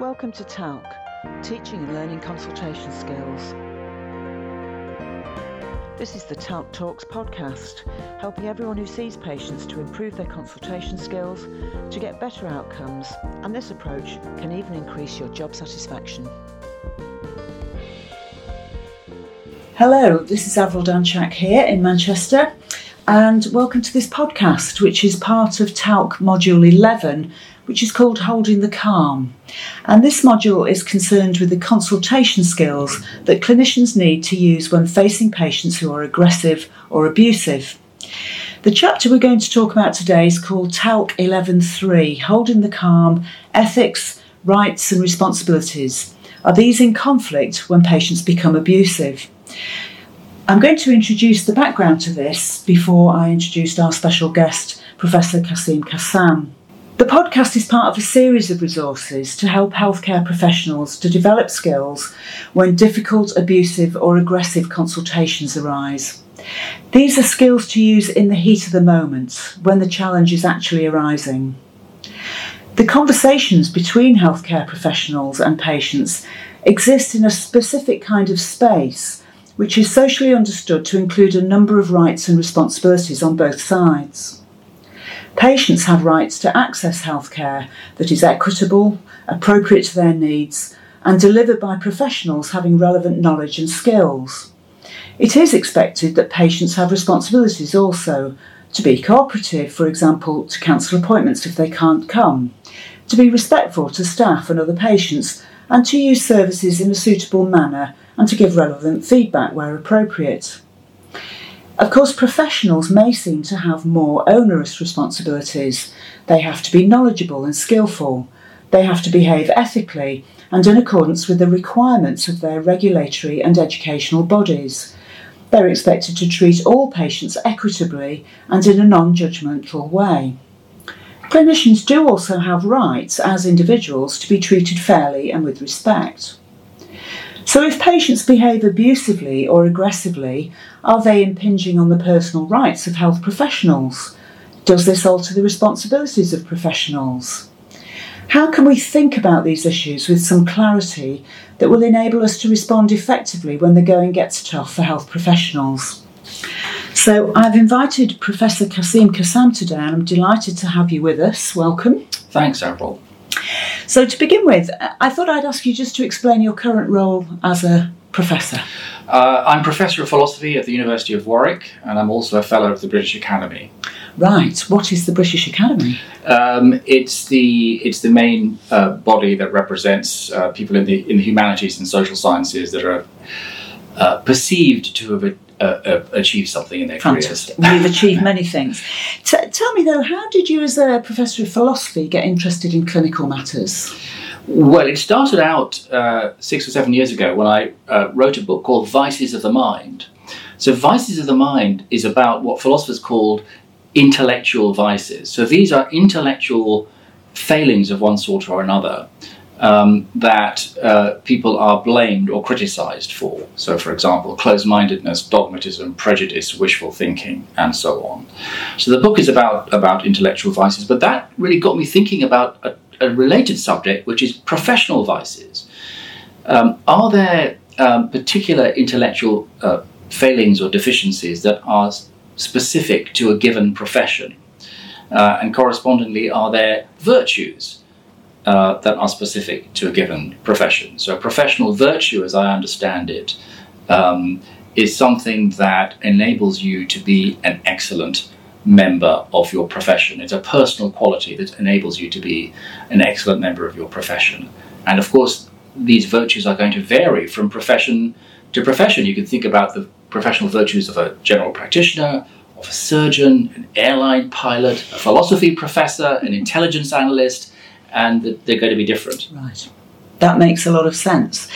Welcome to TALC, Teaching and Learning Consultation Skills. This is the TALC Talks podcast, helping everyone who sees patients to improve their consultation skills, to get better outcomes, and this approach can even increase your job satisfaction. Hello, this is Avril Danchak here in Manchester, and welcome to this podcast, which is part of TALC Module 11 which is called Holding the Calm. And this module is concerned with the consultation skills that clinicians need to use when facing patients who are aggressive or abusive. The chapter we're going to talk about today is called TALC 11.3 Holding the Calm Ethics, Rights and Responsibilities. Are these in conflict when patients become abusive? I'm going to introduce the background to this before I introduce our special guest, Professor Quassim Cassam. The podcast is part of a series of resources to help healthcare professionals to develop skills when difficult, abusive, or aggressive consultations arise. These are skills to use in the heat of the moment when the challenge is actually arising. The conversations between healthcare professionals and patients exist in a specific kind of space which is socially understood to include a number of rights and responsibilities on both sides. Patients have rights to access healthcare that is equitable, appropriate to their needs, and delivered by professionals having relevant knowledge and skills. It is expected that patients have responsibilities also to be cooperative, for example, to cancel appointments if they can't come, to be respectful to staff and other patients, and to use services in a suitable manner and to give relevant feedback where appropriate. Of course, professionals may seem to have more onerous responsibilities. They have to be knowledgeable and skillful. They have to behave ethically and in accordance with the requirements of their regulatory and educational bodies. They're expected to treat all patients equitably and in a non judgmental way. Clinicians do also have rights as individuals to be treated fairly and with respect. So, if patients behave abusively or aggressively, are they impinging on the personal rights of health professionals? Does this alter the responsibilities of professionals? How can we think about these issues with some clarity that will enable us to respond effectively when the going gets tough for health professionals? So, I've invited Professor Quassim Cassam today, and I'm delighted to have you with us. Welcome. Thanks, Avril. So, to begin with, I thought I'd ask you just to explain your current role as a professor. Uh, I'm Professor of Philosophy at the University of Warwick, and I'm also a Fellow of the British Academy. Right. What is the British Academy? Um, it's the it's the main uh, body that represents uh, people in the in the humanities and social sciences that are uh, perceived to have uh, uh, achieve something in their Fantastic. careers. We've achieved many things. T- tell me though, how did you, as a professor of philosophy, get interested in clinical matters? Well, it started out uh, six or seven years ago when I uh, wrote a book called Vices of the Mind. So, Vices of the Mind is about what philosophers called intellectual vices. So, these are intellectual failings of one sort or another um, that uh, people are blamed or criticized for. So, for example, closed mindedness, dogmatism, prejudice, wishful thinking, and so on. So, the book is about, about intellectual vices, but that really got me thinking about a, a related subject, which is professional vices. Um, are there um, particular intellectual uh, failings or deficiencies that are specific to a given profession? Uh, and correspondingly, are there virtues uh, that are specific to a given profession. So, a professional virtue, as I understand it, um, is something that enables you to be an excellent member of your profession. It's a personal quality that enables you to be an excellent member of your profession. And of course, these virtues are going to vary from profession to profession. You can think about the professional virtues of a general practitioner, of a surgeon, an airline pilot, a philosophy professor, an intelligence analyst, and they're going to be different. Right. That makes a lot of sense.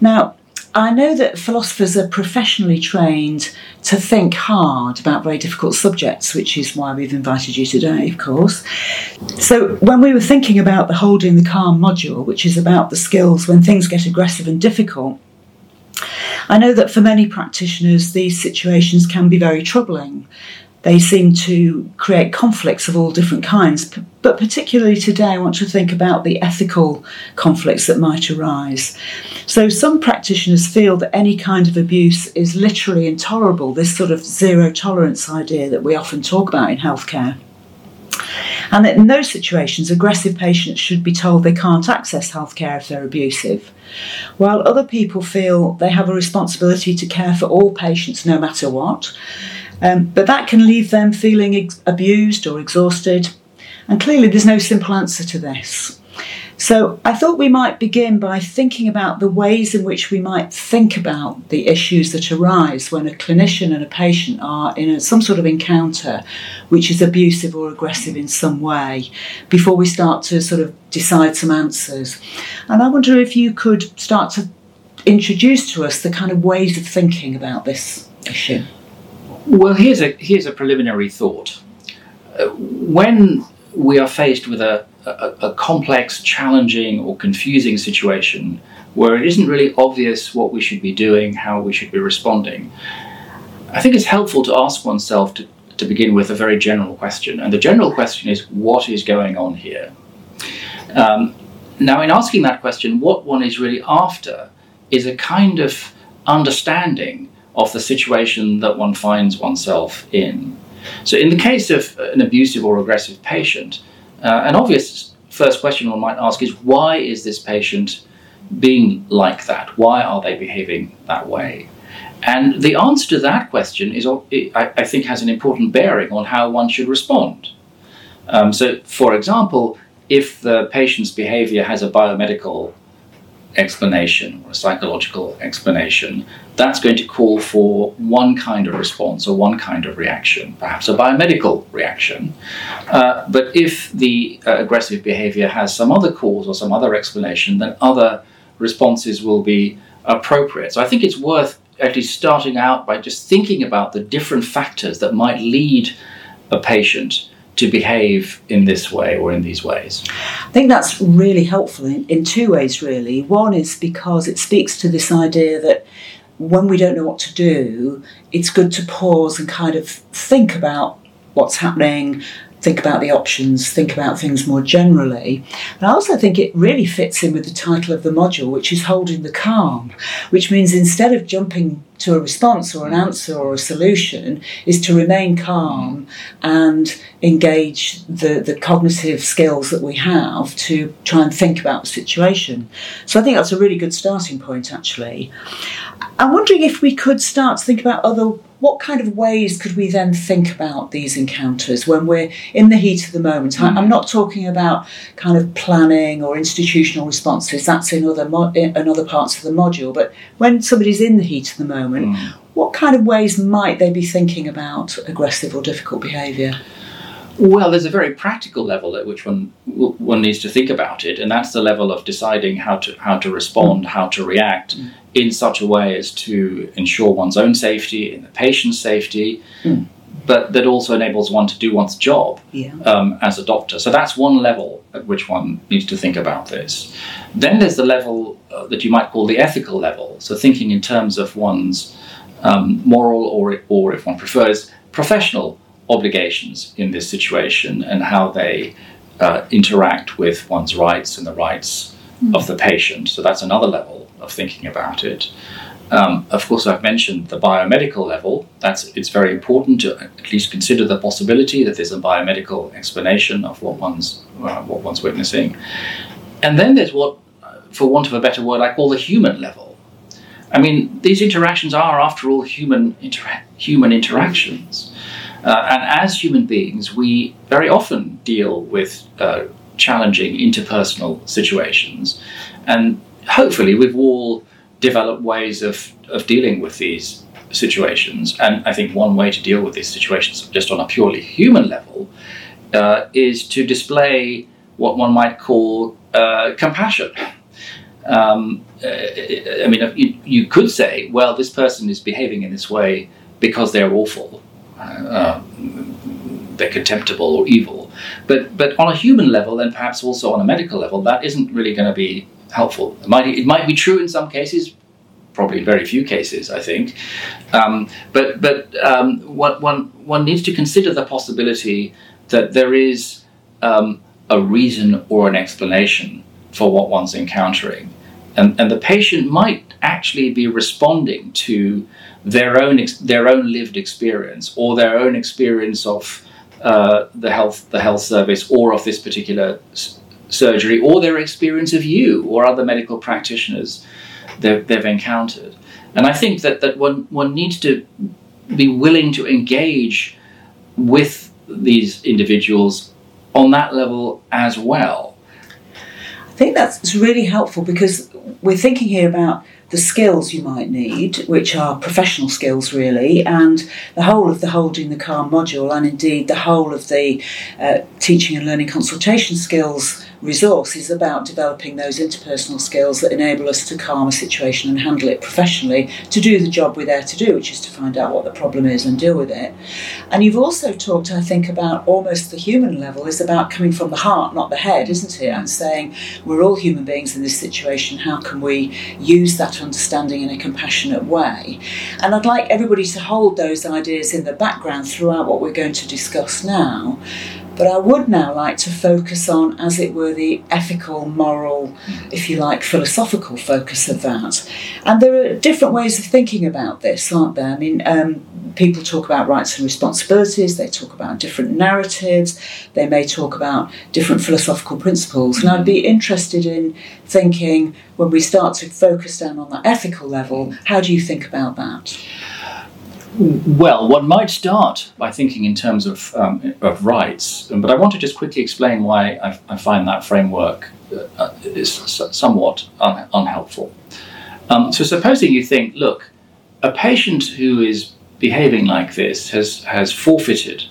Now, I know that philosophers are professionally trained to think hard about very difficult subjects, which is why we've invited you today, of course. So, when we were thinking about the Holding the Calm module, which is about the skills when things get aggressive and difficult, I know that for many practitioners, these situations can be very troubling. They seem to create conflicts of all different kinds. But particularly today, I want to think about the ethical conflicts that might arise. So, some practitioners feel that any kind of abuse is literally intolerable, this sort of zero tolerance idea that we often talk about in healthcare. And that in those situations, aggressive patients should be told they can't access healthcare if they're abusive. While other people feel they have a responsibility to care for all patients no matter what, um, but that can leave them feeling ex- abused or exhausted. And clearly, there's no simple answer to this. So I thought we might begin by thinking about the ways in which we might think about the issues that arise when a clinician and a patient are in a, some sort of encounter which is abusive or aggressive in some way before we start to sort of decide some answers. And I wonder if you could start to introduce to us the kind of ways of thinking about this issue. Well, here's a here's a preliminary thought. Uh, when we are faced with a, a, a, complex, challenging, or confusing situation where it isn't really obvious what we should be doing, how we should be responding, I think it's helpful to ask oneself to, to begin with a very general question. And the general question is what is going on here? Um, now, in asking that question, what one is really after is a kind of understanding of the situation that one finds oneself in. So, in the case of an abusive or aggressive patient, uh, an obvious first question one might ask is why is this patient being like that? Why are they behaving that way? And the answer to that question is, I think, has an important bearing on how one should respond. Um, so, for example, if the patient's behavior has a biomedical explanation or a psychological explanation, that's going to call for one kind of response or one kind of reaction, perhaps a biomedical reaction. Uh, but if the uh, aggressive behavior has some other cause or some other explanation, then other responses will be appropriate. So I think it's worth actually starting out by just thinking about the different factors that might lead a patient to behave in this way or in these ways? I think that's really helpful in, in two ways, really. One is because it speaks to this idea that when we don't know what to do, it's good to pause and kind of think about what's happening, think about the options, think about things more generally. And I also think it really fits in with the title of the module, which is Holding the Calm, which means instead of jumping to a response or an answer or a solution, is to remain calm and engage the, the cognitive skills that we have to try and think about the situation. So I think that's a really good starting point, actually. I'm wondering if we could start to think about other what kind of ways could we then think about these encounters when we're in the heat of the moment? Mm. I'm not talking about kind of planning or institutional responses, that's in other, mo- in other parts of the module, but when somebody's in the heat of the moment, mm. what kind of ways might they be thinking about aggressive or difficult behaviour? Well, there's a very practical level at which one one needs to think about it, and that's the level of deciding how to how to respond, mm. how to react mm. In such a way as to ensure one's own safety and the patient's safety, mm. but that also enables one to do one's job yeah. um, as a doctor. So that's one level at which one needs to think about this. Then there's the level uh, that you might call the ethical level. So thinking in terms of one's um, moral or, or if one prefers, professional obligations in this situation and how they uh, interact with one's rights and the rights mm. of the patient. So that's another level of thinking about it. Um, of course, I've mentioned the biomedical level. That's it's very important to at least consider the possibility that there's a biomedical explanation of what one's uh, what one's witnessing. And then there's what, for want of a better word, I call the human level. I mean, these interactions are, after all, human human interactions. Uh, and as human beings, we very often deal with uh, challenging interpersonal situations. And hopefully, we've all developed ways of, of dealing with these situations. And I think one way to deal with these situations, just on a purely human level, uh, is to display what one might call uh, compassion. Um, uh, I mean, you, you could say, well, this person is behaving in this way because they're awful uh, they're contemptible or evil. But but on a human level, and perhaps also on a medical level, that isn't really going to be helpful. It might it might be true in some cases, probably in very few cases, I think. Um, but but um, one, one, one needs to consider the possibility that there is um, a reason or an explanation for what one's encountering. And, and the patient might actually be responding to their own, their own lived experience or their own experience of uh, the, health, the health service or of this particular s- surgery or their experience of you or other medical practitioners they've, they've encountered. And I think that, that one, one needs to be willing to engage with these individuals on that level as well. I think that's really helpful because we're thinking here about the skills you might need, which are professional skills really, and the whole of the Holding the Calm module, and indeed the whole of the uh, teaching and learning consultation skills resource is about developing those interpersonal skills that enable us to calm a situation and handle it professionally to do the job we're there to do, which is to find out what the problem is and deal with it. And you've also talked, I think, about almost the human level is about coming from the heart, not the head, isn't it? And saying we're all human beings in this situation. How can we use that understanding in a compassionate way? And I'd like everybody to hold those ideas in the background throughout what we're going to discuss now. But I would now like to focus on, as it were, the ethical, moral, if you like, philosophical focus of that. And there are different ways of thinking about this, aren't there? I mean, um, people talk about rights and responsibilities, they talk about different narratives, they may talk about different philosophical principles. And I'd be interested in thinking, when we start to focus down on that ethical level, how do you think about that? Well, one might start by thinking in terms of, um, of rights, but I want to just quickly explain why I, I find that framework uh, is somewhat un- unhelpful. Um, so, supposing you think, look, a patient who is behaving like this has, has forfeited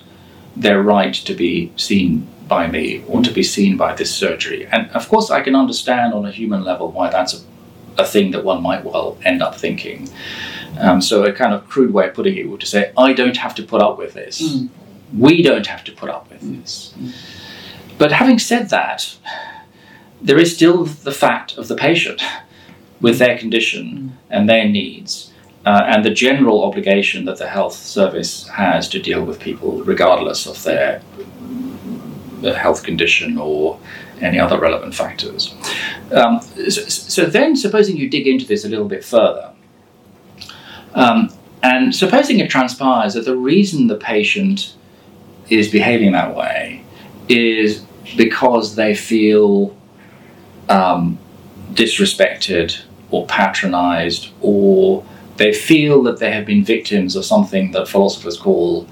their right to be seen by me or to be seen by this surgery. And of course, I can understand on a human level why that's a, a thing that one might well end up thinking. Um, so a kind of crude way of putting it would to say, I don't have to put up with this. Mm. We don't have to put up with mm. this. Mm. But having said that, there is still the fact of the patient with their condition mm. and their needs. Uh, and the general obligation that the health service has to deal with people regardless of their health condition or any other relevant factors. Um, so, so, then, supposing you dig into this a little bit further, um, and supposing it transpires that the reason the patient is behaving that way is because they feel um, disrespected or patronized, or they feel that they have been victims of something that philosophers call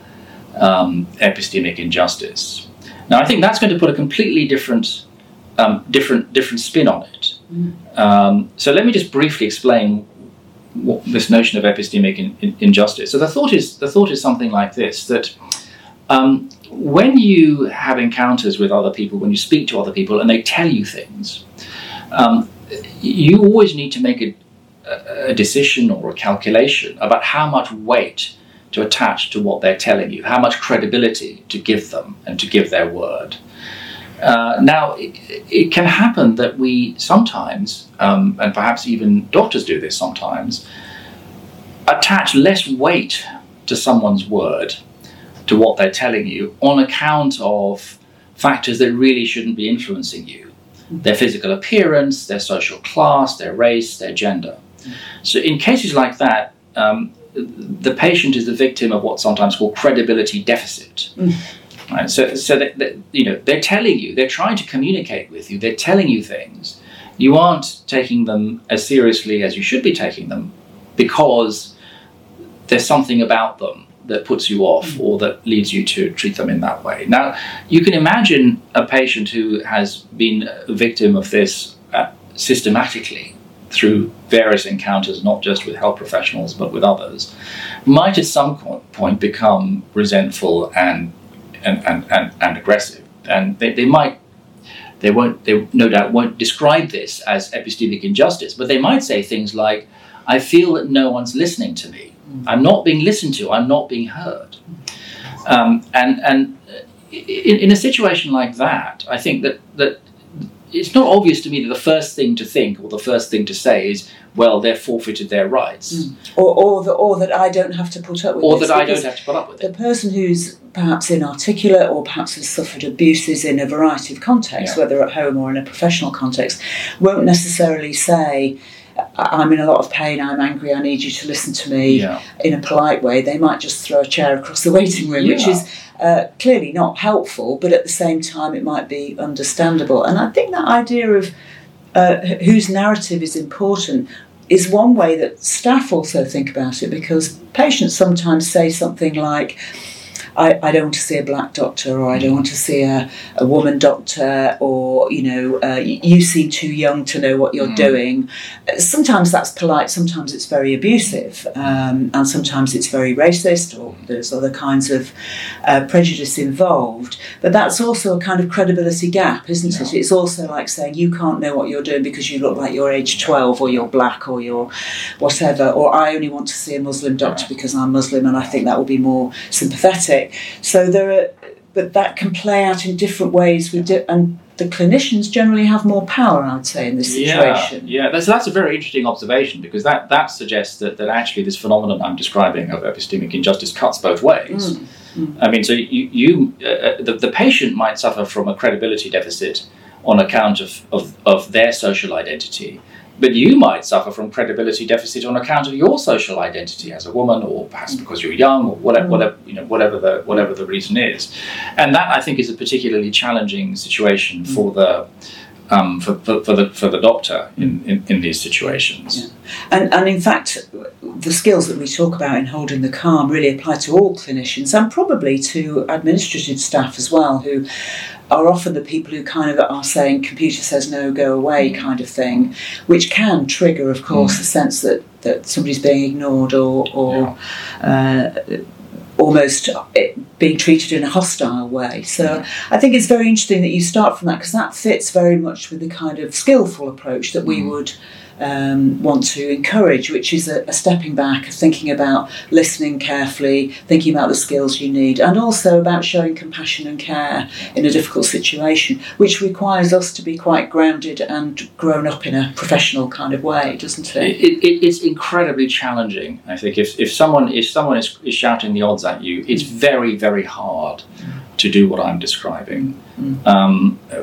um, epistemic injustice. Now, I think that's going to put a completely different, um, different, different spin on it. Mm. so let me just briefly explain what, this notion of epistemic in, in, injustice. So the thought is the thought is something like this: that um, when you have encounters with other people, when you speak to other people, and they tell you things, um, you always need to make a, a decision or a calculation about how much weight to attach to what they're telling you, how much credibility to give them and to give their word. Uh, now, it, it, can happen that we sometimes, um, and perhaps even doctors do this sometimes, attach less weight to someone's word, to what they're telling you, on account of factors that really shouldn't be influencing you their physical appearance, their social class, their race, their gender. So, in cases like that, um, the patient is the victim of what's sometimes called credibility deficit. Right? So, so that, that, you know, they're telling you, they're trying to communicate with you, they're telling you things. You aren't taking them as seriously as you should be taking them because there's something about them that puts you off mm. or that leads you to treat them in that way. Now, you can imagine a patient who has been a victim of this uh, systematically through various encounters, not just with health professionals but with others, might at some point become resentful and and, and, and, and aggressive. And they, they might, they won't, they no doubt won't describe this as epistemic injustice, but they might say things like, I feel that no one's listening to me. I'm not being listened to. I'm not being heard. Um, and and in, in, a situation like that, I think that that it's not obvious to me that the first thing to think or the first thing to say is, well, they've forfeited their rights. Mm. Or, or, the, or that I don't have to put up with Or that I don't have to put up with it. The person who's perhaps inarticulate or perhaps has suffered abuses in a variety of contexts, Yeah. whether at home or in a professional context, won't necessarily say, "I- I'm in a lot of pain, I'm angry, I need you to listen to me Yeah. in a polite way. They might just throw a chair across the waiting room, which is uh, clearly not helpful, but at the same time, it might be understandable. And I think that idea of uh, whose narrative is important is one way that staff also think about it because patients sometimes say something like, I, I don't want to see a black doctor, or I don't want to see a, a woman doctor, or you know, uh, you seem too young to know what you're Mm. doing. Sometimes that's polite, sometimes it's very abusive, um, and sometimes it's very racist, or there's other kinds of uh, prejudice involved. But that's also a kind of credibility gap, isn't it? It's also like saying you can't know what you're doing because you look like you're age 12, or you're black, or you're whatever, or I only want to see a Muslim doctor because I'm Muslim and I think that will be more sympathetic. So there are, but that can play out in different ways with, di- and the clinicians generally have more power, I would say, in this situation. Yeah, yeah. That's, that's a very interesting observation because that, that suggests that, that actually this phenomenon I'm describing of epistemic injustice cuts both ways. Mm, I mean, so you, you uh, the, the patient might suffer from a credibility deficit on account of, of, of their social identity, but you might suffer from credibility deficit on account of your social identity as a woman, or perhaps because you're young, or whatever, Mm. whatever you know, whatever the whatever the reason is, and that I think is a particularly challenging situation for the. Um, for, for, for the for the doctor in, in, in these situations. And, and in fact, the skills that we talk about in holding the calm really apply to all clinicians and probably to administrative staff as well, who are often the people who kind of are saying, computer says no, go away, kind of thing, which can trigger, of course, the sense that, that somebody's being ignored or, or uh, almost uh, being treated in a hostile way. So I think it's very interesting that you start from that because that fits very much with the kind of skillful approach that we mm. would um, want to encourage, which is a, a stepping back, a thinking about listening carefully, thinking about the skills you need, and also about showing compassion and care in a difficult situation, which requires us to be quite grounded and grown up in a professional kind of way, doesn't It, it? it, it, it's incredibly challenging. I think if, if someone if someone is, is shouting the odds at you, it's very very hard to do what I'm describing. Um, uh,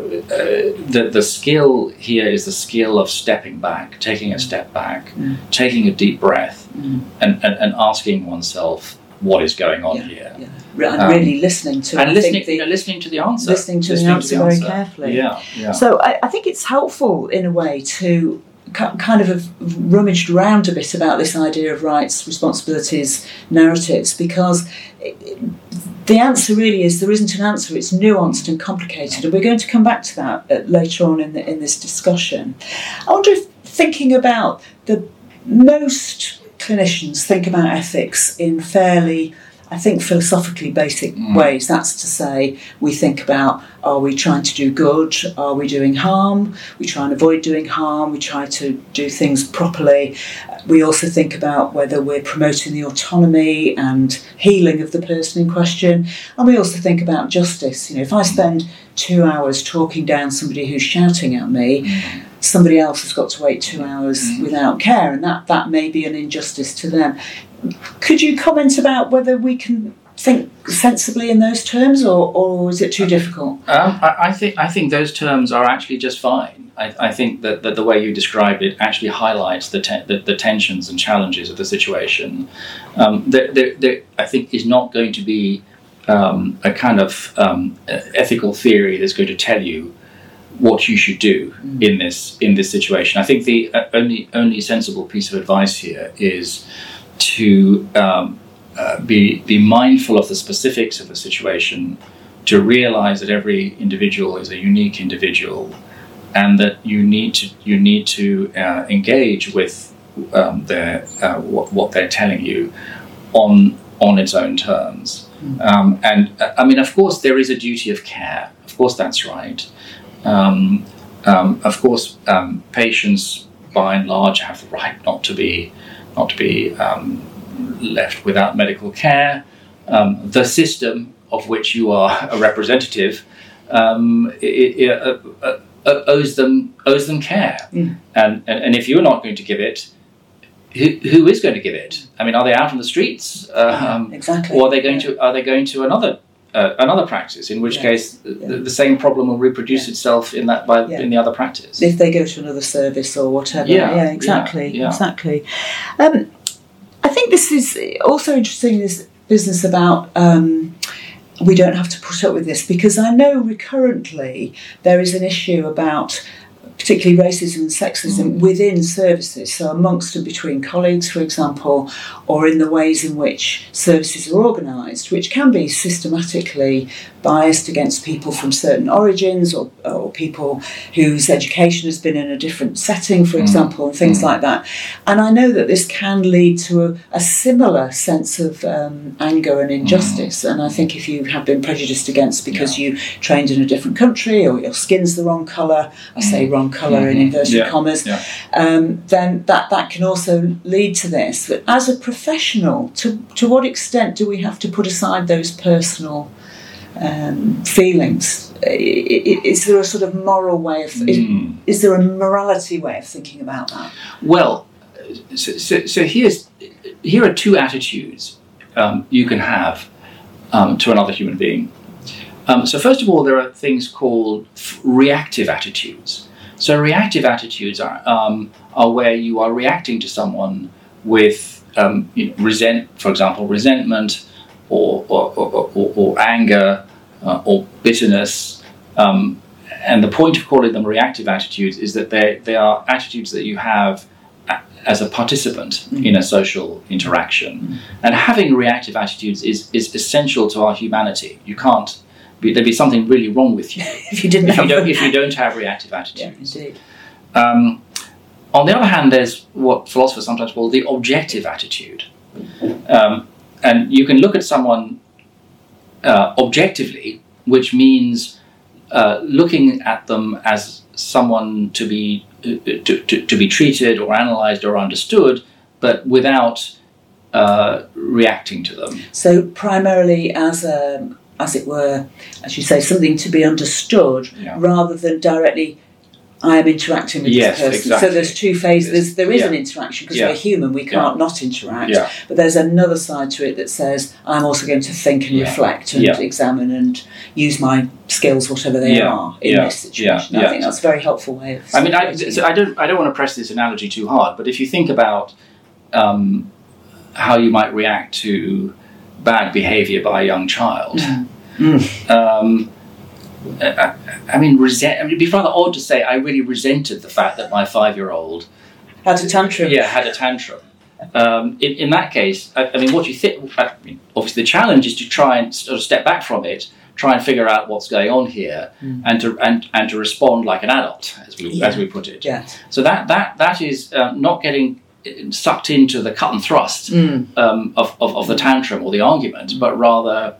the the skill here is the skill of stepping back, taking a step back, Mm. taking a deep breath, Mm. and, and, and asking oneself what is going on Yeah, here, yeah. And Um, really listening to and I listening the, you know, listening to the answer, listening to the answer very carefully. Yeah, yeah. So I, I think it's helpful in a way to kind of have rummaged around a bit about this idea of rights, responsibilities, narratives, because the answer really is there isn't an answer. It's nuanced and complicated, and we're going to come back to that uh, later on in the, in this discussion. I wonder if thinking about the most clinicians think about ethics in fairly. I think philosophically basic Mm. ways. That's to say, we think about are we trying to do good? Are we doing harm? We try and avoid doing harm. We try to do things properly. We also think about whether we're promoting the autonomy and healing of the person in question. And we also think about justice. You know, if I mm. spend two hours talking down somebody who's shouting at me, mm. somebody else has got to wait two hours mm. without care, and that, that may be an injustice to them. Could you comment about whether we can think sensibly in those terms, or, or is it too difficult? Um, I, I think I think those terms are actually just fine. I, I think that, that the way you described it actually highlights the, te- the, the tensions and challenges of the situation. Um, there, there, there, I think is not going to be um, a kind of um, ethical theory that's going to tell you what you should do in this in this situation. I think the uh, only only sensible piece of advice here is to um, uh, be be mindful of the specifics of the situation, to realize that every individual is a unique individual, and that you need to you need to uh, engage with um, their uh, what, what they're telling you on on its own terms. Um, and uh, I mean, of course, there is a duty of care. Of course, that's right. Um, um, of course, um, patients, by and large, have the right not to be not to be um, left without medical care. Um, the system of which you are a representative um, i i uh, uh, o- owes them owes them care, Mm. and, and and if you're not going to give it, who, who is going to give it? I mean, are they out on the streets, um, exactly. or are they going to are they going to another uh, another practice? In which Yeah. case, the, the same problem will reproduce Yeah. itself in that by Yeah. in the other practice. if they go to another service or whatever. Yeah, Yeah, exactly, yeah, yeah. exactly. Um, I think this is also interesting. This business about um, we don't have to put up with this because I know recurrently there is an issue about. Particularly racism and sexism mm. within services, so amongst and between colleagues, for example, or in the ways in which services are organised, which can be systematically biased against people from certain origins or, or people whose education has been in a different setting, for example, and things like that. And I know that this can lead to a, a similar sense of um, anger and injustice. And I think if you have been prejudiced against because you trained in a different country or your skin's the wrong colour, I say wrong colour in Mhm. inverted Yeah. commas, Yeah. um, then that, that can also lead to this. But as a professional, to, to what extent do we have to put aside those personal um, feelings? Is there a sort of moral way of, is, Mm. is there a morality way of thinking about that? Well, so, so, so here's here are two attitudes um, you can have um, to another human being. Um, so first of all, there are things called reactive attitudes. So reactive attitudes are um, are where you are reacting to someone with um, you know, resent, for example, resentment or or, or, or, or anger uh, or bitterness. Um, and the point of calling them reactive attitudes is that they they are attitudes that you have as a participant in a social interaction. And having reactive attitudes is, is essential to our humanity. You can't be, there'd be something really wrong with you If you didn't if you if you don't have reactive Yeah, attitudes. indeed. Um, on the other hand, there's what philosophers sometimes call the objective attitude. Um, and you can look at someone uh, objectively, which means uh, looking at them as someone to be uh, to, to, to be treated or analyzed or understood, but without uh, reacting to them. So primarily as a, as it were, as you say, something to be understood Yeah. rather than directly. I am interacting with Yes, this person. exactly. So there's two phases. There is Yeah. an interaction because Yeah. we're human. We can't not interact. Yeah. But there's another side to it that says I'm also going to think and Yeah. reflect and Yeah. examine and use my skills, whatever they Yeah. are, in Yeah. this situation. Yeah. I think that's a very helpful way of. I mean, I, so. I don't, I don't want to press this analogy too hard, but if you think about um, how you might react to bad behaviour by a young child, Mm. um, I, I mean, resent. I mean, it'd be rather odd to say I really resented the fact that my five-year-old Had a tantrum. yeah had a tantrum. Um, in, in that case, I, I mean, what do you think? I mean, obviously, the challenge is to try and sort of step back from it, try and figure out what's going on here, Mm. and to and, and to respond like an adult, as we Yeah. as we put it. Yeah. So that that that is um, not getting sucked into the cut and thrust Mm. um, of, of, of the tantrum or the argument, but rather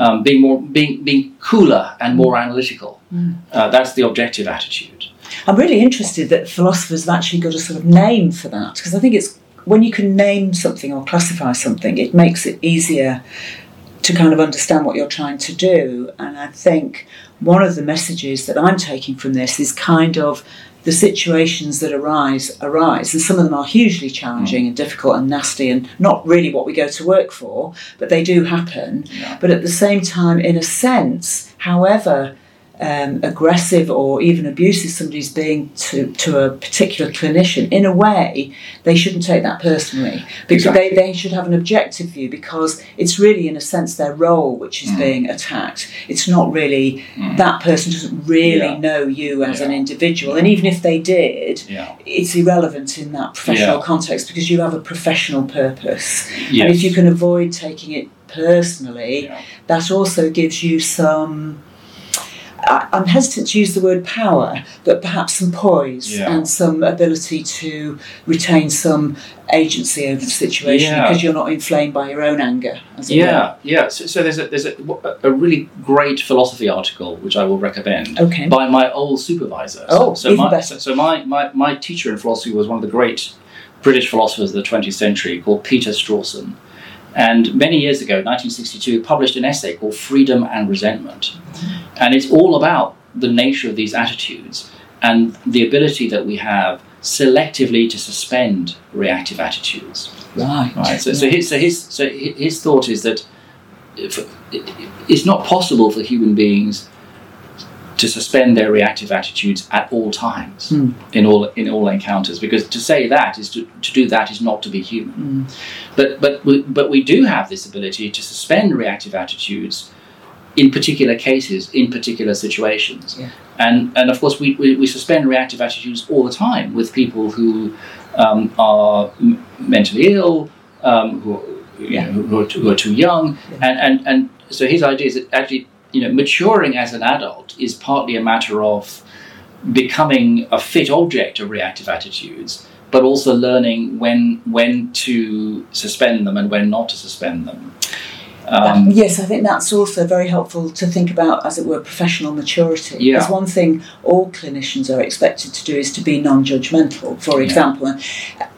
um, being more being being cooler and more analytical. Mm. Uh, that's the objective attitude. I'm really interested that philosophers have actually got a sort of name for that because I think it's when you can name something or classify something, it makes it easier to kind of understand what you're trying to do. And I think one of the messages that I'm taking from this is kind of the situations that arise arise, and some of them are hugely challenging mm. and difficult and nasty and not really what we go to work for, but they do happen. Yeah. But at the same time, in a sense, however um, aggressive or even abusive somebody's being to, to a particular clinician, in a way, they shouldn't take that personally. Because Exactly. they, they should have an objective view because it's really, in a sense, their role which is Mm. being attacked. It's not really, Mm. that person doesn't really Yeah. know you as an Yeah. individual. And even if they did, Yeah. it's irrelevant in that professional context because you have a professional purpose. Yes. And if you can avoid taking it personally, that also gives you some. I- I'm hesitant to use the word power, but perhaps some poise Yeah. and some ability to retain some agency over the situation Yeah. because you're not inflamed by your own anger. As it were. Yeah, yeah. So, so there's a there's a, a really great philosophy article which I will recommend Okay. by my old supervisor. Oh, so, so even my, better. So, so my, my my teacher in philosophy was one of the great British philosophers of the 20th century called Peter Strawson. And many years ago, 1962, published an essay called Freedom and Resentment. And it's all about the nature of these attitudes and the ability that we have selectively to suspend reactive attitudes. Right. Right. So, so his so his so his thought is that it's not possible for human beings to suspend their reactive attitudes at all times Hmm. in all in all encounters because to say that is to, to do that is not to be human Hmm. but but we, but we do have this ability to suspend reactive attitudes in particular cases in particular situations Yeah. and and of course we, we, we suspend reactive attitudes all the time with people who um, are m- mentally ill um, who, you know, who, are too, who are too young and, and and so his idea is that actually you know maturing as an adult is partly a matter of becoming a fit object of reactive attitudes but also learning when when to suspend them and when not to suspend them um, yes, I think that's also very helpful to think about, as it were, professional maturity. Yeah. Because one thing all clinicians are expected to do is to be non judgmental, for Yeah. example. And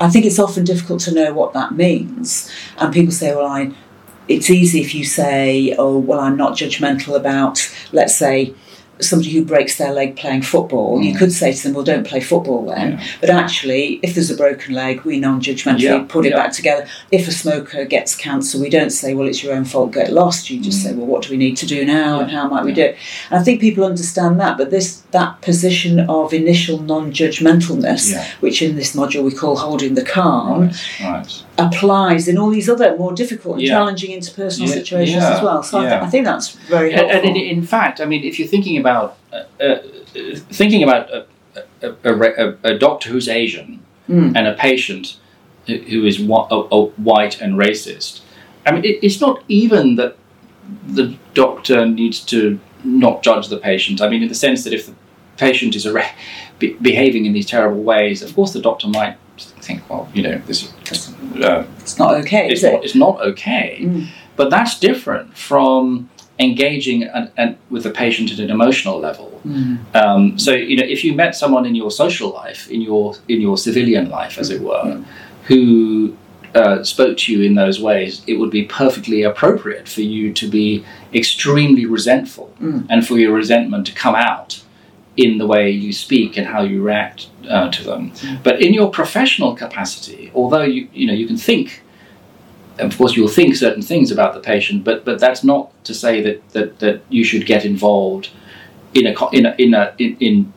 I think it's often difficult to know what that means. And people say, well, I, it's easy if you say, oh, well, I'm not judgmental about, let's say, somebody who breaks their leg playing football. You Mm. could say to them, well, don't play football then. Yeah. But actually, if there's a broken leg, we non judgmentally Yeah, put it yeah. back together. If a smoker gets cancer, we don't say, well, it's your own fault, get lost. You just Mm. say, well, what do we need to do now and how might we do it? And I think people understand that, but this that position of initial non judgmentalness, Yeah. which in this module we call holding the calm, right, right. applies in all these other more difficult and Yeah. challenging interpersonal Yeah, situations as well. So I, th- I think that's very helpful. and in, in fact, I mean, if you're thinking about uh, uh, thinking about a, a, a, a, doctor who's Asian Mm. and a patient who is whi- a, a white and racist, I mean, it, it's not even that the doctor needs to not judge the patient. I mean, in the sense that if the patient is a be, behaving in these terrible ways, of course, the doctor might think, well, you know, this is. Uh, it's not okay, it's is it? not, it's not okay. Mm. But that's different from engaging and, and with the patient at an emotional level. Mm. Um, so you know, if you met someone in your social life, in your in your civilian life, as it were, who uh, spoke to you in those ways, it would be perfectly appropriate for you to be extremely resentful Mm. and for your resentment to come out in the way you speak and how you react uh, to them. But in your professional capacity, although you you know you can think, of course you'll think certain things about the patient, but but that's not to say that that, that you should get involved in a in a, in a in, in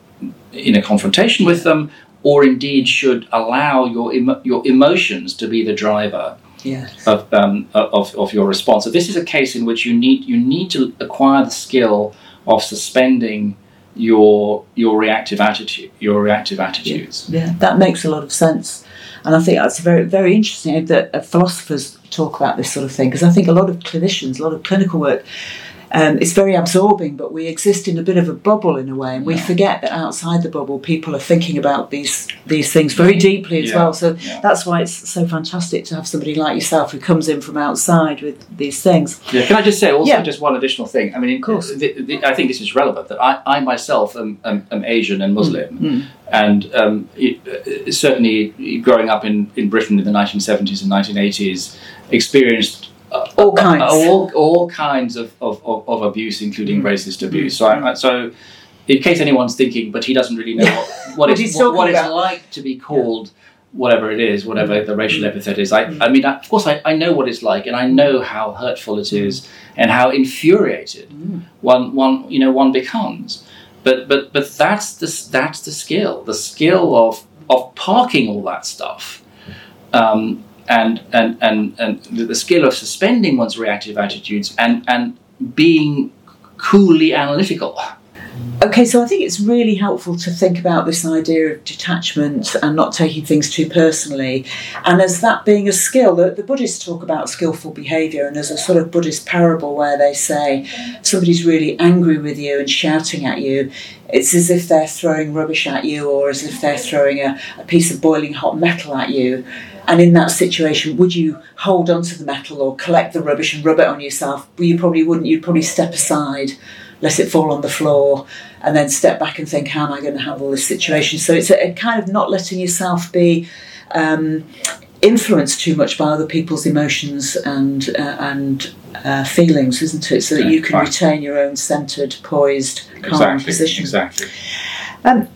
in a confrontation with them, or indeed should allow your emo- your emotions to be the driver Yes. of, um, of, of your response. So this is a case in which you need you need to acquire the skill of suspending your your reactive attitude your reactive attitudes. Yeah, that makes a lot of sense. And I think that's very, very interesting that uh, philosophers talk about this sort of thing because I think a lot of clinicians, a lot of clinical work, um, it's very absorbing, but we exist in a bit of a bubble in a way, and we Yeah. forget that outside the bubble, people are thinking about these these things very deeply as Yeah, well. So yeah. that's why it's so fantastic to have somebody like yourself who comes in from outside with these things. Yeah, can I just say also just one additional thing? I mean, of course. the, the, I think this is relevant that I, I myself am, am, am Asian and Muslim, Mm. and um, it, uh, certainly growing up in, in Britain in the 1970s and 1980s, experienced All kinds. all, all kinds of, of, of, abuse, including Mm. racist abuse. So, I, so, in case anyone's thinking, but he doesn't really know what, what, What it's, what, what it's like to be called whatever it is, whatever the racial Mm. epithet is. I, I mean, I, of course, I, I know what it's like, and I know how hurtful it is, and how infuriated Mm. one one you know one becomes. But but but that's the that's the skill, the skill of of parking all that stuff, um, and and and and the, skill of suspending one's reactive attitudes and and being coolly analytical. Okay, so I think it's really helpful to think about this idea of detachment and not taking things too personally. And as that being a skill, the, the Buddhists talk about skillful behaviour, and there's a sort of Buddhist parable where they say somebody's really angry with you and shouting at you. It's as if they're throwing rubbish at you, or as if they're throwing a, a piece of boiling hot metal at you. And in that situation, would you hold onto the metal or collect the rubbish and rub it on yourself? Well, you probably wouldn't. You'd probably step aside let it fall on the floor, and then step back and think, how am I going to handle this situation? So it's a, a kind of not letting yourself be um, influenced too much by other people's emotions and uh, and uh, feelings, isn't it? So that you can Right. retain your own centered, poised, calm position. exactly. Um,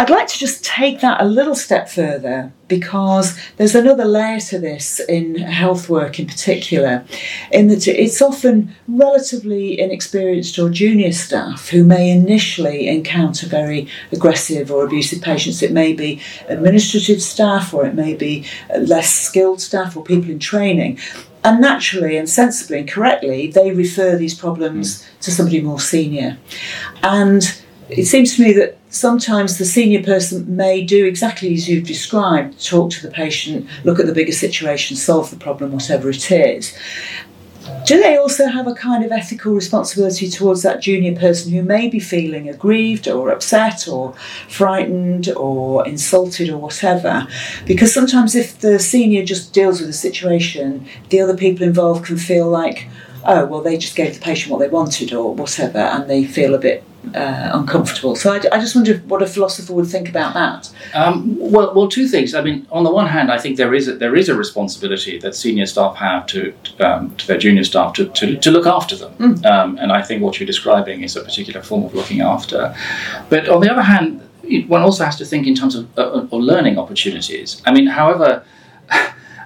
I'd like to just take that a little step further because there's another layer to this in health work in particular, in that it's often relatively inexperienced or junior staff who may initially encounter very aggressive or abusive patients. It may be administrative staff or it may be less skilled staff or people in training. And naturally and sensibly and correctly, they refer these problems hmm. to somebody more senior. And it seems to me that sometimes the senior person may do exactly as you've described talk to the patient, look at the bigger situation, solve the problem, whatever it is. Do they also have a kind of ethical responsibility towards that junior person who may be feeling aggrieved or upset or frightened or insulted or whatever? Because sometimes if the senior just deals with the situation, the other people involved can feel like, oh, well, they just gave the patient what they wanted or whatever, and they feel a bit uh, uncomfortable. So I, I, just wonder what a philosopher would think about that. Um, well, well, two things. I mean, on the one hand, I think there is a, there is a responsibility that senior staff have to um, to their junior staff to, to, to look after them, mm. um, and I think what you're describing is a particular form of looking after. But on the other hand, one also has to think in terms of, uh, of learning opportunities. I mean, however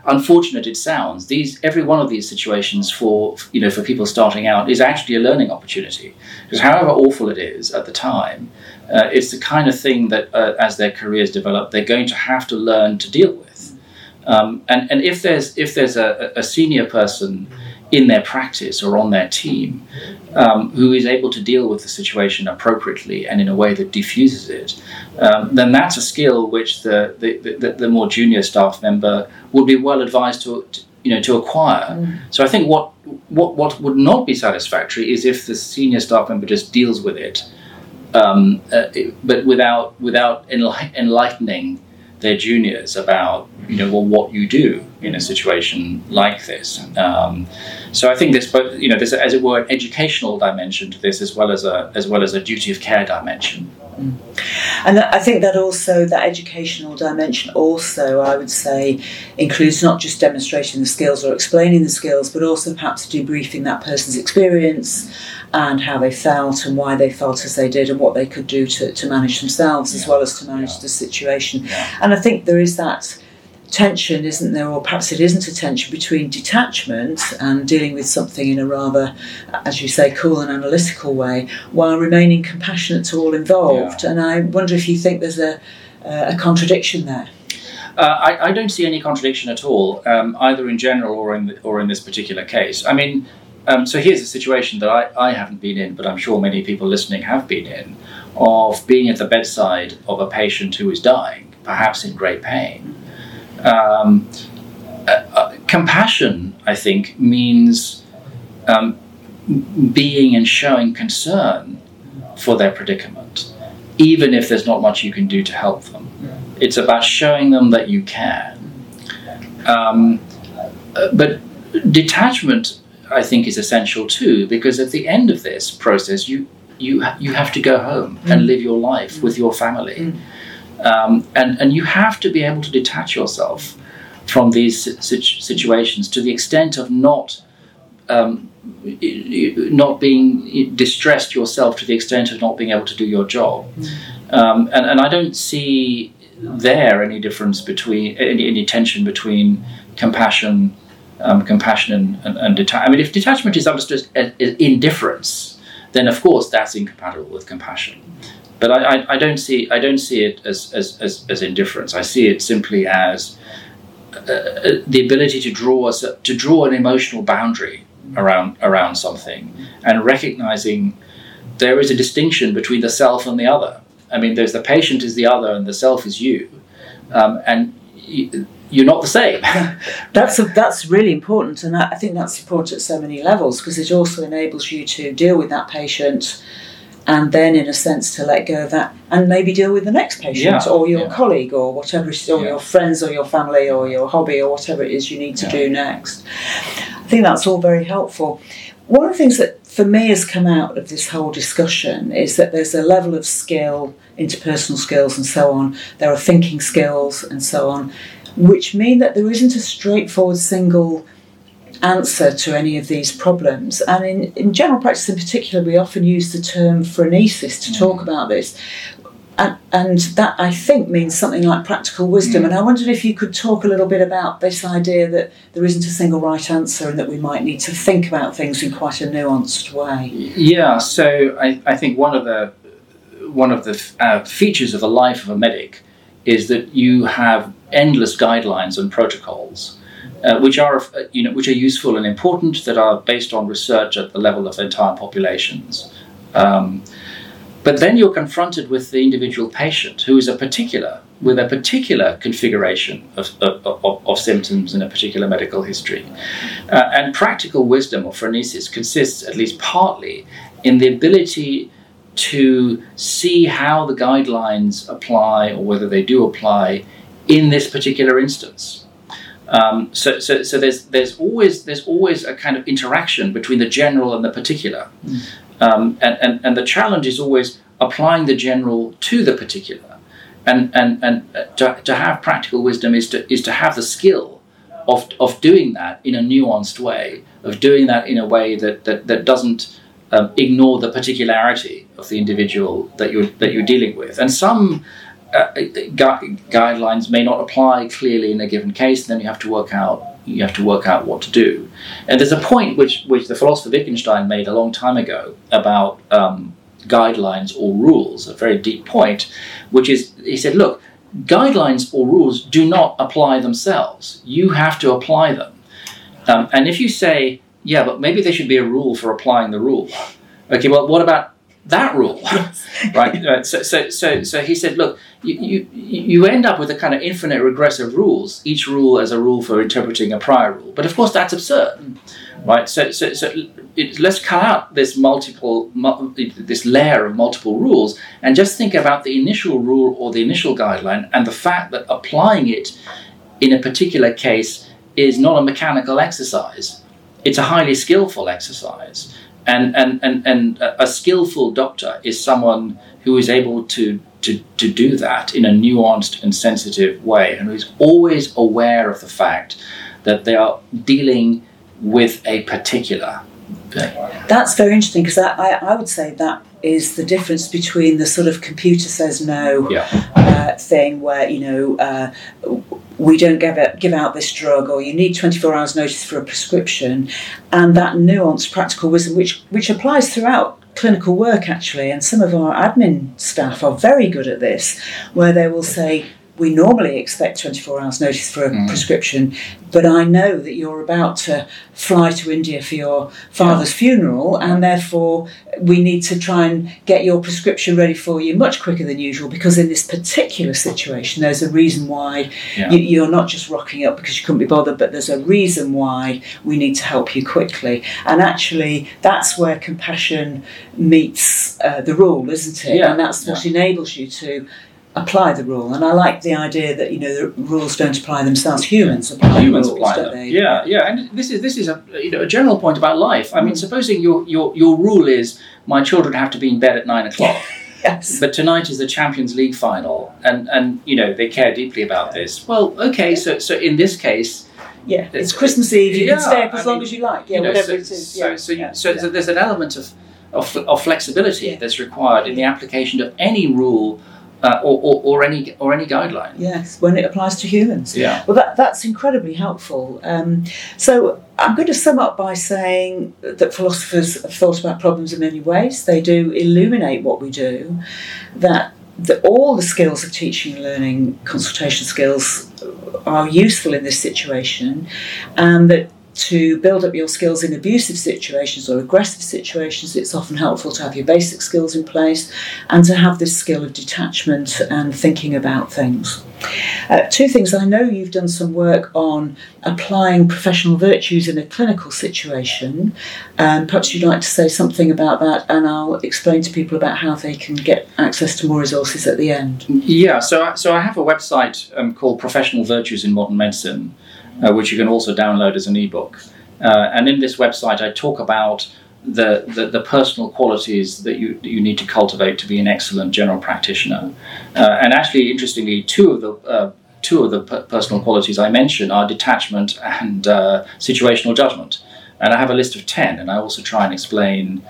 unfortunate it sounds, these every one of these situations for you know for people starting out is actually a learning opportunity. Because however awful it is at the time, uh, it's the kind of thing that uh, as their careers develop, they're going to have to learn to deal with. Um, and and if there's if there's a, a senior person in their practice or on their team um, who is able to deal with the situation appropriately and in a way that diffuses it, um, then that's a skill which the, the, the, the, more junior staff member would be well advised to, to you know to acquire. Mm. So I think what, what what would not be satisfactory is if the senior staff member just deals with it, um, uh, but without without enlightening their juniors about you know well what you do in a situation like this. Um, so I think this, both you know there's as it were an educational dimension to this as well as a as well as a duty of care dimension. Mm. And I think that also that educational dimension also I would say includes not just demonstrating the skills or explaining the skills, but also perhaps debriefing that person's experience and how they felt and why they felt as they did and what they could do to, to manage themselves yeah. as well as to manage yeah. the situation. Yeah. And I think there is that tension, isn't there, or perhaps it isn't a tension between detachment and dealing with something in a rather, as you say, cool and analytical way, while remaining compassionate to all involved. And I wonder if you think there's a, a contradiction there. Uh, I, I, don't see any contradiction at all, um, either in general or in the, or in this particular case. I mean, um, so here's a situation that I, I haven't been in, but I'm sure many people listening have been in, of being at the bedside of a patient who is dying, perhaps in great pain. Um, uh, uh, compassion, I think, means um, being and showing concern for their predicament, even if there's not much you can do to help them. It's about showing them that you can. Um, uh, but detachment I think is essential too, because at the end of this process, you you you have to go home mm. and live your life mm. with your family, mm. um, and and you have to be able to detach yourself from these situ- situations to the extent of not. Um, not being distressed yourself to the extent of not being able to do your job, mm. um, and and I don't see there any difference between any, any tension between compassion um, compassion and, and, and detachment. I mean, if detachment is understood as, indifference, then of course that's incompatible with compassion. But I, I, I don't see I don't see it as, as, as, as indifference. I see it simply as uh, uh the ability to draw to draw an emotional boundary around around something and recognizing there is a distinction between the self and the other. I mean, there's the patient is the other and the self is you, um, and you're not the same. that's a, that's really important, and I think that's important at so many levels because it also enables you to deal with that patient, and then, in a sense, to let go of that and maybe deal with the next patient yeah, or your yeah. colleague or whatever, or yeah. your friends or your family or your hobby or whatever it is you need to do next. I think that's all very helpful. One of the things that for me has come out of this whole discussion is that there's a level of skill, interpersonal skills, and so on. There are thinking skills and so on which mean that there isn't a straightforward single answer to any of these problems. And in, in general practice in particular, we often use the term phronesis to talk mm. about this. and, and that I think means something like practical wisdom. Mm. And I wondered if you could talk a little bit about this idea that there isn't a single right answer and that we might need to think about things in quite a nuanced way. Yeah, so I, I think one of the one of the uh, features of the life of a medic is that you have endless guidelines and protocols. Uh, which are uh, you know which are useful and important that are based on research at the level of entire populations. Um, but then you're confronted with the individual patient who is a particular, with a particular configuration of, of, of, of symptoms in a particular medical history. Uh, and practical wisdom or phronesis consists, at least partly, in the ability to see how the guidelines apply or whether they do apply in this particular instance. Um, so, so, so there's there's always there's always a kind of interaction between the general and the particular. Mm. Um, and, and, and the challenge is always applying the general to the particular. And, and, and uh, to, to have practical wisdom is to, is to have the skill of, of doing that in a nuanced way, of doing that in a way that, that, that doesn't um, ignore the particularity of the individual that you're, that you're dealing with. And some uh, gu- guidelines may not apply clearly in a given case, then you have to work out you have to work out what to do. And there's a point which, which the philosopher Wittgenstein made a long time ago about um, guidelines or rules, a very deep point, which is he said, look, guidelines or rules do not apply themselves. You have to apply them. Um, and if you say, yeah, but maybe there should be a rule for applying the rule. Okay, well, what about that rule? right? Uh, so, so, so, so he said, look, you, you, you end up with a kind of infinite regressive rules, each rule as a rule for interpreting a prior rule. But of course, that's absurd, right? So, so, so it, let's cut out this multiple, this layer of multiple rules, and just think about the initial rule or the initial guideline, and the fact that applying it in a particular case is not a mechanical exercise; it's a highly skillful exercise. And, and, and, and a skillful doctor is someone who is able to to, to do that in a nuanced and sensitive way, and who's always aware of the fact that they are dealing with a particular. thing. That's very interesting because I, I would say that is the difference between the sort of computer says no yeah. uh, thing where you know uh, we don't give, it, give out this drug or you need 24 hours notice for a prescription. And that nuanced practical wisdom which which applies throughout clinical work actually, and some of our admin staff are very good at this, where they will say, we normally expect 24 hours notice for a mm. prescription, but I know that you're about to fly to India for your father's yeah. funeral, and therefore we need to try and get your prescription ready for you much quicker than usual because in this particular situation, there's a reason why yeah. you, are not just rocking up because you couldn't be bothered, but there's a reason why we need to help you quickly. And actually, that's where compassion meets uh, the rule, isn't it? Yeah. And that's what enables you to apply the rule. And I like the idea that you know the rules don't apply themselves; humans apply humans rules, apply them. Yeah, yeah. And this is this is a you know a general point about life. I mean, mm. supposing your your your rule is my children have to be in bed at nine o'clock. yes. But tonight is the Champions League final, and and you know they care deeply about this. Well, okay. So so in this case. Yeah, it's Christmas Eve. You yeah, can stay up as I long mean, as you like. Yeah, you know, whatever so, it is. So, yeah, so, you, so, so, there's an element of of, of flexibility that's required in the application of any rule uh, or, or, or, any or any guideline. Yes, when it applies to humans. Yeah. Well, that, that's incredibly helpful. Um, so I'm going to sum up by saying that philosophers have thought about problems in many ways. They do illuminate what we do. That the, all the skills of teaching and learning, consultation skills, are useful in this situation, and that to build up your skills in abusive situations or aggressive situations, it's often helpful to have your basic skills in place and to have this skill of detachment and thinking about things. Uh, two things I know you've done some work on applying professional virtues in a clinical situation. Um, perhaps you'd like to say something about that, and I'll explain to people about how they can get access to more resources at the end. Yeah, so, so I have a website um, called Professional Virtues in Modern Medicine uh, which you can also download as an ebook. Uh, and in this website, I talk about the, the, the, personal qualities that you, you need to cultivate to be an excellent general practitioner. Uh, and actually, interestingly, two of the uh, two of the personal qualities I mention are detachment and uh, situational judgment. And I have a list of ten, and I also try and explain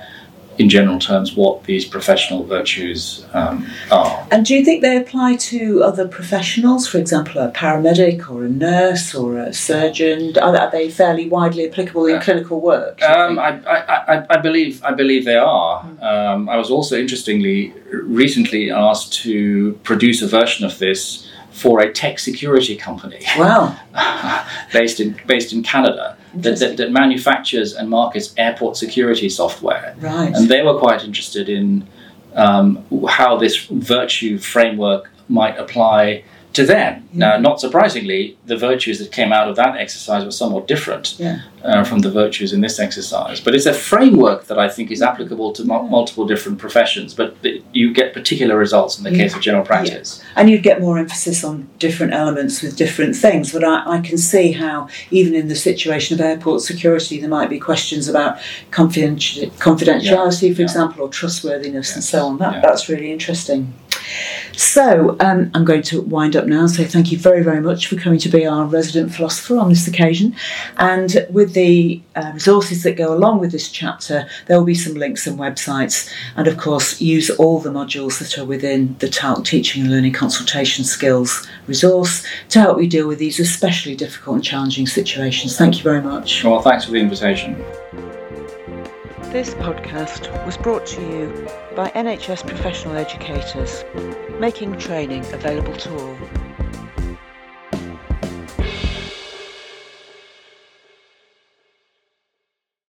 in general terms, what these professional virtues um, are. And do you think they apply to other professionals, for example, a paramedic or a nurse or a surgeon? Are, they fairly widely applicable in Uh, clinical work? Um. I, I, I, I believe I believe they are. Um, I was also interestingly recently asked to produce a version of this for a tech security company wow, based in based in Canada that, that, that manufactures and markets airport security software. right. And they were quite interested in um, how this virtue framework might apply to them. Now, not surprisingly, the virtues that came out of that exercise were somewhat different Yeah. uh, from the virtues in this exercise. But it's a framework that I think is applicable to mul- multiple different professions, but th- you get particular results in the case of general practice. And you'd get more emphasis on different elements with different things. But I, I can see how, even in the situation of airport security, there might be questions about confidenti- confidentiality, for Yeah. example, or trustworthiness and so on. That, Yeah. That's really interesting. So, um, I'm going to wind up now and say thank you very, very much for coming to be our resident philosopher on this occasion. And with the uh, resources that go along with this chapter, there will be some links and websites. And of course, use all the modules that are within the TALC Teaching and Learning Consultation Skills resource to help you deal with these especially difficult and challenging situations. Thank you very much. Well, thanks for the invitation. This podcast was brought to you by NHS professional educators, making training available to all.